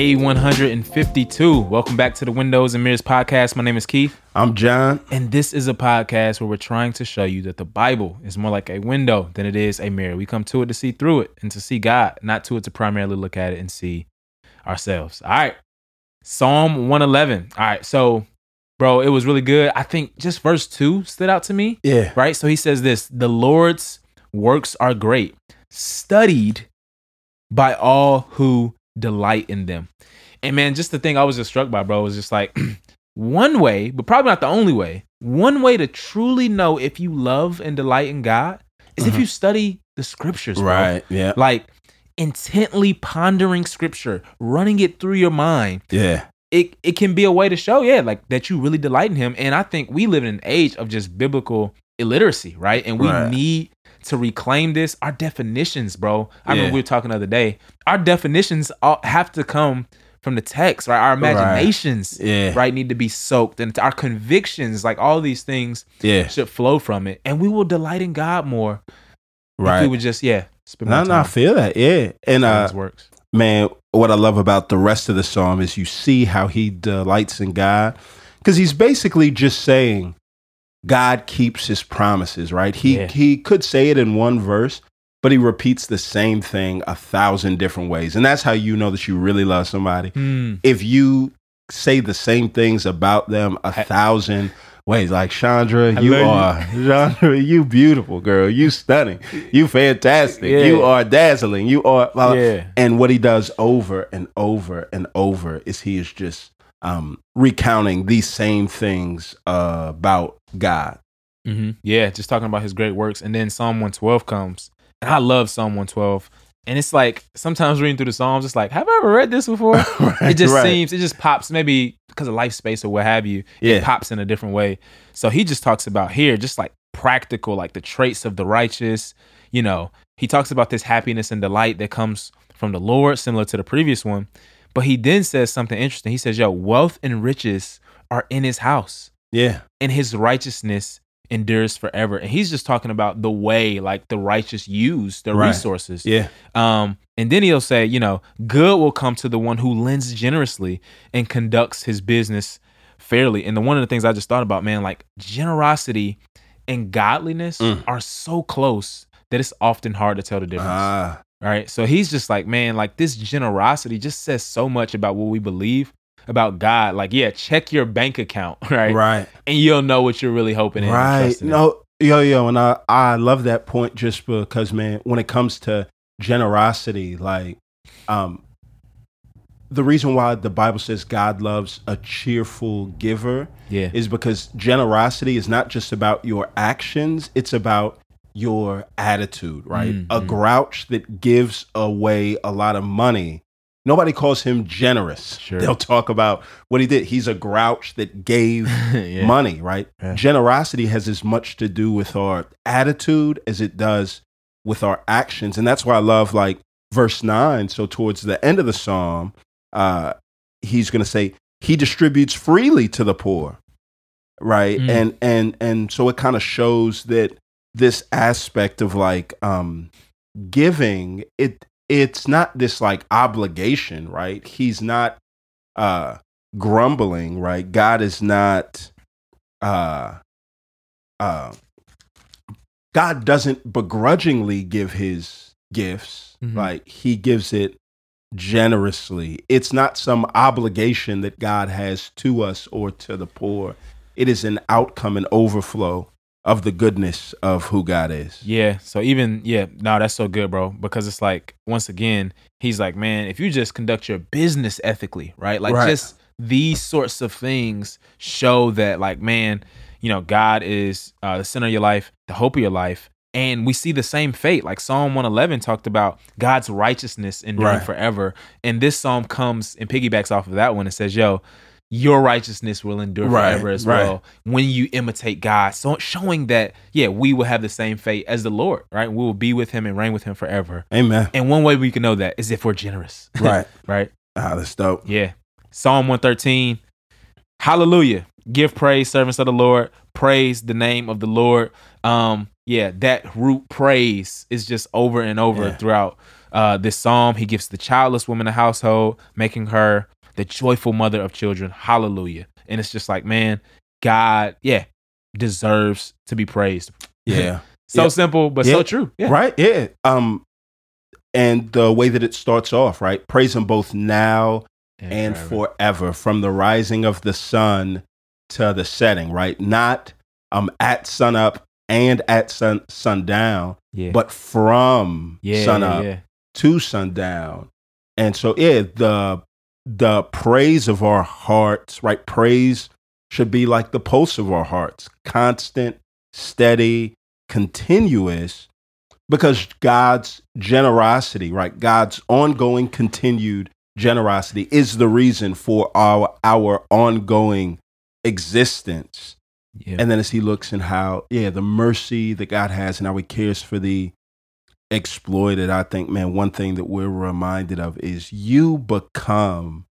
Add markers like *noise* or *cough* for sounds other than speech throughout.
Day 152. Welcome back to the Windows and Mirrors podcast. My name is Keith, I'm John. and this is a podcast where we're trying to show you that the Bible is more like a window than it is a mirror. We come to it to see through it and to see God, not to it to primarily look at it and see ourselves. All right. Psalm 111. All right. So, bro, it was really good. I think just verse 2 stood out to me. Yeah. right? So he says this The Lord's works are great, studied by all who delight in them. And man, just the thing I was just struck by, bro, was just like *clears throat* one way, but probably not the only way, one way to truly know if you love and delight in God is if Mhm. you study the scriptures, bro. Right. Yeah. Like intently pondering scripture, running it through your mind Yeah. it it can be a way to show, yeah, like that you really delight in him. And I think we live in an age of just biblical illiteracy, right? And we Right. need to reclaim this. Our definitions, bro. I Yeah. remember we were talking the other day. Our definitions all have to come from the text, right? Our Right. imaginations, Yeah. right, need to be soaked, and our convictions, like all these things, Yeah. should flow from it, and we will delight in God more right? if we would just, yeah, spend No, more no, I feel that. Yeah. And uh, works. man, what I love about the rest of the psalm is you see how he delights in God, because he's basically just saying God keeps his promises. Right. He Yeah. he could say it in one verse. But he repeats the same thing a thousand different ways. And that's how you know that you really love somebody. Hmm. if you say the same things about them a I- thousand ways, like Chandra, I you are *laughs* Chandra, you beautiful girl, you stunning, you fantastic, Yeah. you are dazzling, you are. blah, blah. Yeah. And what he does over and over and over is he is just um, recounting these same things uh, about God. hmm Yeah, just talking about his great works. And then Psalm 112 comes. And I love Psalm 112. And it's like sometimes reading through the Psalms, it's like, have I ever read this before? *laughs* it just Right. seems, it just pops, maybe because of life space or what have you, it pops in a different way. So he just talks about here, just like practical, like the traits of the righteous. You know, he talks about this happiness and delight that comes from the Lord, similar to the previous one. But he then says something interesting. He says, yo, wealth and riches are in his house Yeah, and his righteousness endures forever. And he's just talking about the way like the righteous use their Right. resources. yeah, Um, and then he'll say, you know, good will come to the one who lends generously and conducts his business fairly. And the one of the things I just thought about, man, like generosity and godliness Mm. are so close that it's often hard to tell the difference. ah, Right. So he's just like, man, like this generosity just says so much about what we believe about God. Like, yeah, check your bank account, *laughs* right? right. And you'll know what you're really hoping in. and Right. trusting in. No, yo, yo, and I, I love that point just because, man, when it comes to generosity, like, um, the reason why the Bible says God loves a cheerful giver Yeah. is because generosity is not just about your actions, it's about your attitude, right? Mm, a grouch that gives away a lot of money. Nobody calls him generous. Sure. They'll talk about what he did. He's a grouch that gave *laughs* yeah. money, right? Yeah. Generosity has as much to do with our attitude as it does with our actions. And that's why I love like verse 9. So towards the end of the psalm, uh, he's going to say, He distributes freely to the poor, right? Mm. And, and, and so it kind of shows that this aspect of like um, giving, it, it's not this like obligation, right? He's not uh, grumbling, right? God is not uh uh God doesn't begrudgingly give his gifts. Mhm. Like he gives it generously. It's not some obligation that God has to us or to the poor. It is an outcome and overflow of the goodness of who God is. Yeah. So even yeah, no, that's so good, bro. Because it's like once again, he's like, man, if you just conduct your business ethically, right? Like Right. just these sorts of things show that, like, man, you know, God is uh, the center of your life, the hope of your life. And we see the same fate. Like Psalm 111 talked about God's righteousness enduring Right. forever. And this psalm comes and piggybacks off of that one and says, yo, your righteousness will endure Right, forever as right. well when you imitate God. So showing that, yeah, we will have the same fate as the Lord, right? We will be with him and reign with him forever. Amen. And one way we can know that is if we're generous. *laughs* Right. right? Ah, that's dope. Yeah. Psalm 113. Hallelujah. Give praise, servants of the Lord. Praise the name of the Lord. Um, yeah, that root praise is just over and over Yeah. throughout uh, this psalm, he gives the childless woman a household, making her the joyful mother of children. Hallelujah. And it's just like, man, God, yeah, deserves to be praised. *laughs* Yeah. So Yeah. simple, but Yeah. so true. Yeah. Right? Yeah. Um and the way that it starts off, right? Praise him both now and forever. forever from the rising of the sun to the setting, right? Not um at sunup and at sun sundown, yeah. but from yeah, sunup yeah. to sundown. And so yeah, the the praise of our hearts, right? Praise should be like the pulse of our hearts, constant, steady, continuous, because God's generosity, right? God's ongoing, continued generosity is the reason for our our ongoing existence. yeah. And then as he looks in how, yeah, the mercy that God has and how he cares for the exploited, I think, man, one thing that we're reminded of is you become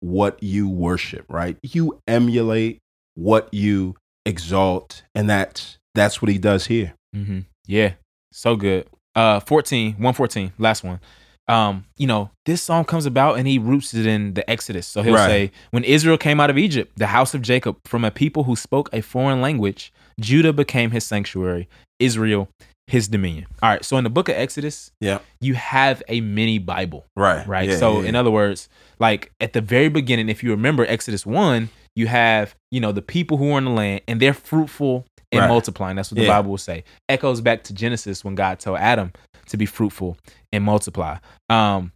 what you worship, right? You emulate what you exalt. And that's that's what he does here. hmm Yeah, so good. Uh, 14, 114, last one. Um, you know, this song comes about and he roots it in the Exodus. So he'll Right. say, When Israel came out of Egypt, the house of Jacob, from a people who spoke a foreign language, Judah became his sanctuary, Israel his dominion. All right, so in the book of Exodus, Yeah. you have a mini Bible Right. right? Yeah, so, yeah, in other words, like at the very beginning, if you remember Exodus 1, you have, you know, the people who are in the land and they're fruitful and Right. multiplying. That's what the Yeah. Bible will say. Echoes back to Genesis when God told Adam to be fruitful and multiply. Um,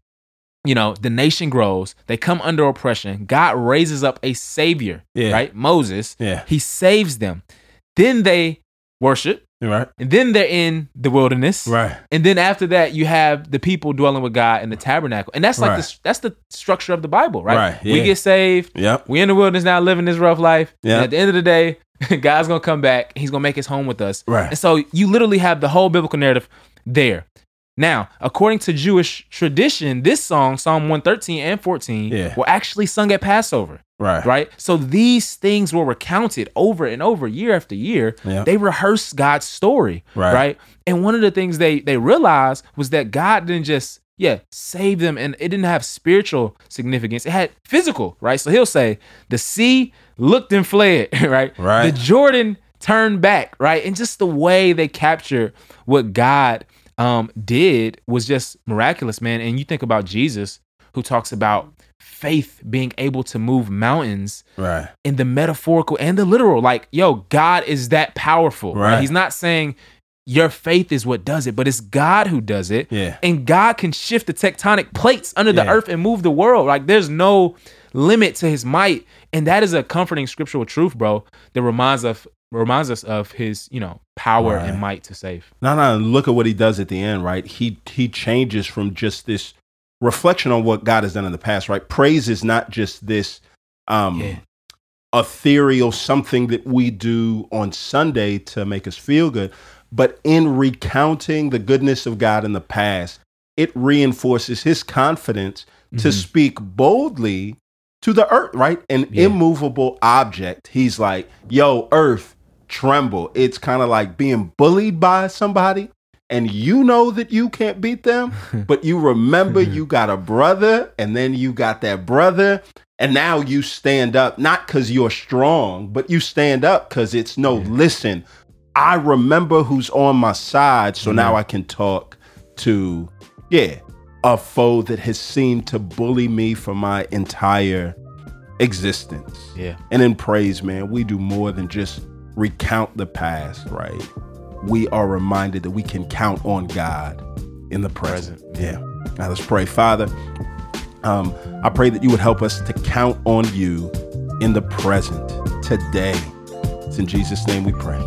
you know, the nation grows, they come under oppression. God raises up a savior, Yeah. right? Moses. Yeah. He saves them. Then they worship, Right. and then they're in the wilderness. Right. And then after that, you have the people dwelling with God in the tabernacle, and that's like Right. the that's the structure of the Bible, right? Right, We get saved, Yep. we in the wilderness now, living this rough life. Yeah. At the end of the day, *laughs* God's gonna come back. He's gonna make His home with us. Right. And so you literally have the whole biblical narrative there. Now, according to Jewish tradition, this song, Psalm 113 and 14, Yeah. were actually sung at Passover Right. right? So these things were recounted over and over, year after year. Yeah. They rehearsed God's story, Right. right. And one of the things they they realized was that God didn't just yeah save them, and it didn't have spiritual significance. It had physical, right? So he'll say the sea looked and fled, *laughs* right? Right. The Jordan turned back, right? And just the way they captured what God um, did was just miraculous, man. And you think about Jesus, who talks about faith being able to move mountains Right. in the metaphorical and the literal. Like, yo, God is that powerful. Right. Right. He's not saying your faith is what does it, but it's God who does it. Yeah. And God can shift the tectonic plates under the earth and move the world. Like, there's no limit to his might. And that is a comforting scriptural truth, bro, that reminds of reminds us of his, you know, power Right. and might to save. No, no. Look at what he does at the end, right? He he changes from just this reflection on what God has done in the past, right? Praise is not just this um Yeah. ethereal something that we do on Sunday to make us feel good, but in recounting the goodness of God in the past, it reinforces his confidence to Mhm. speak boldly to the earth, right? An Yeah. immovable object. He's like, yo, earth, tremble. It's kind of like being bullied by somebody. And you know that you can't beat them, *laughs* but you remember you *laughs* got a brother, and then you got that brother, and now you stand up, not because you're strong, but you stand up because it's no, listen, I remember who's on my side, so now I can talk to, yeah, a foe that has seemed to bully me for my entire existence. Yeah. And in praise, man, we do more than just recount the past, right? We are reminded that we can count on God in the present. Present, Yeah. Now let's pray. Father, um, I pray that you would help us to count on you in the present today. It's in Jesus' name we pray.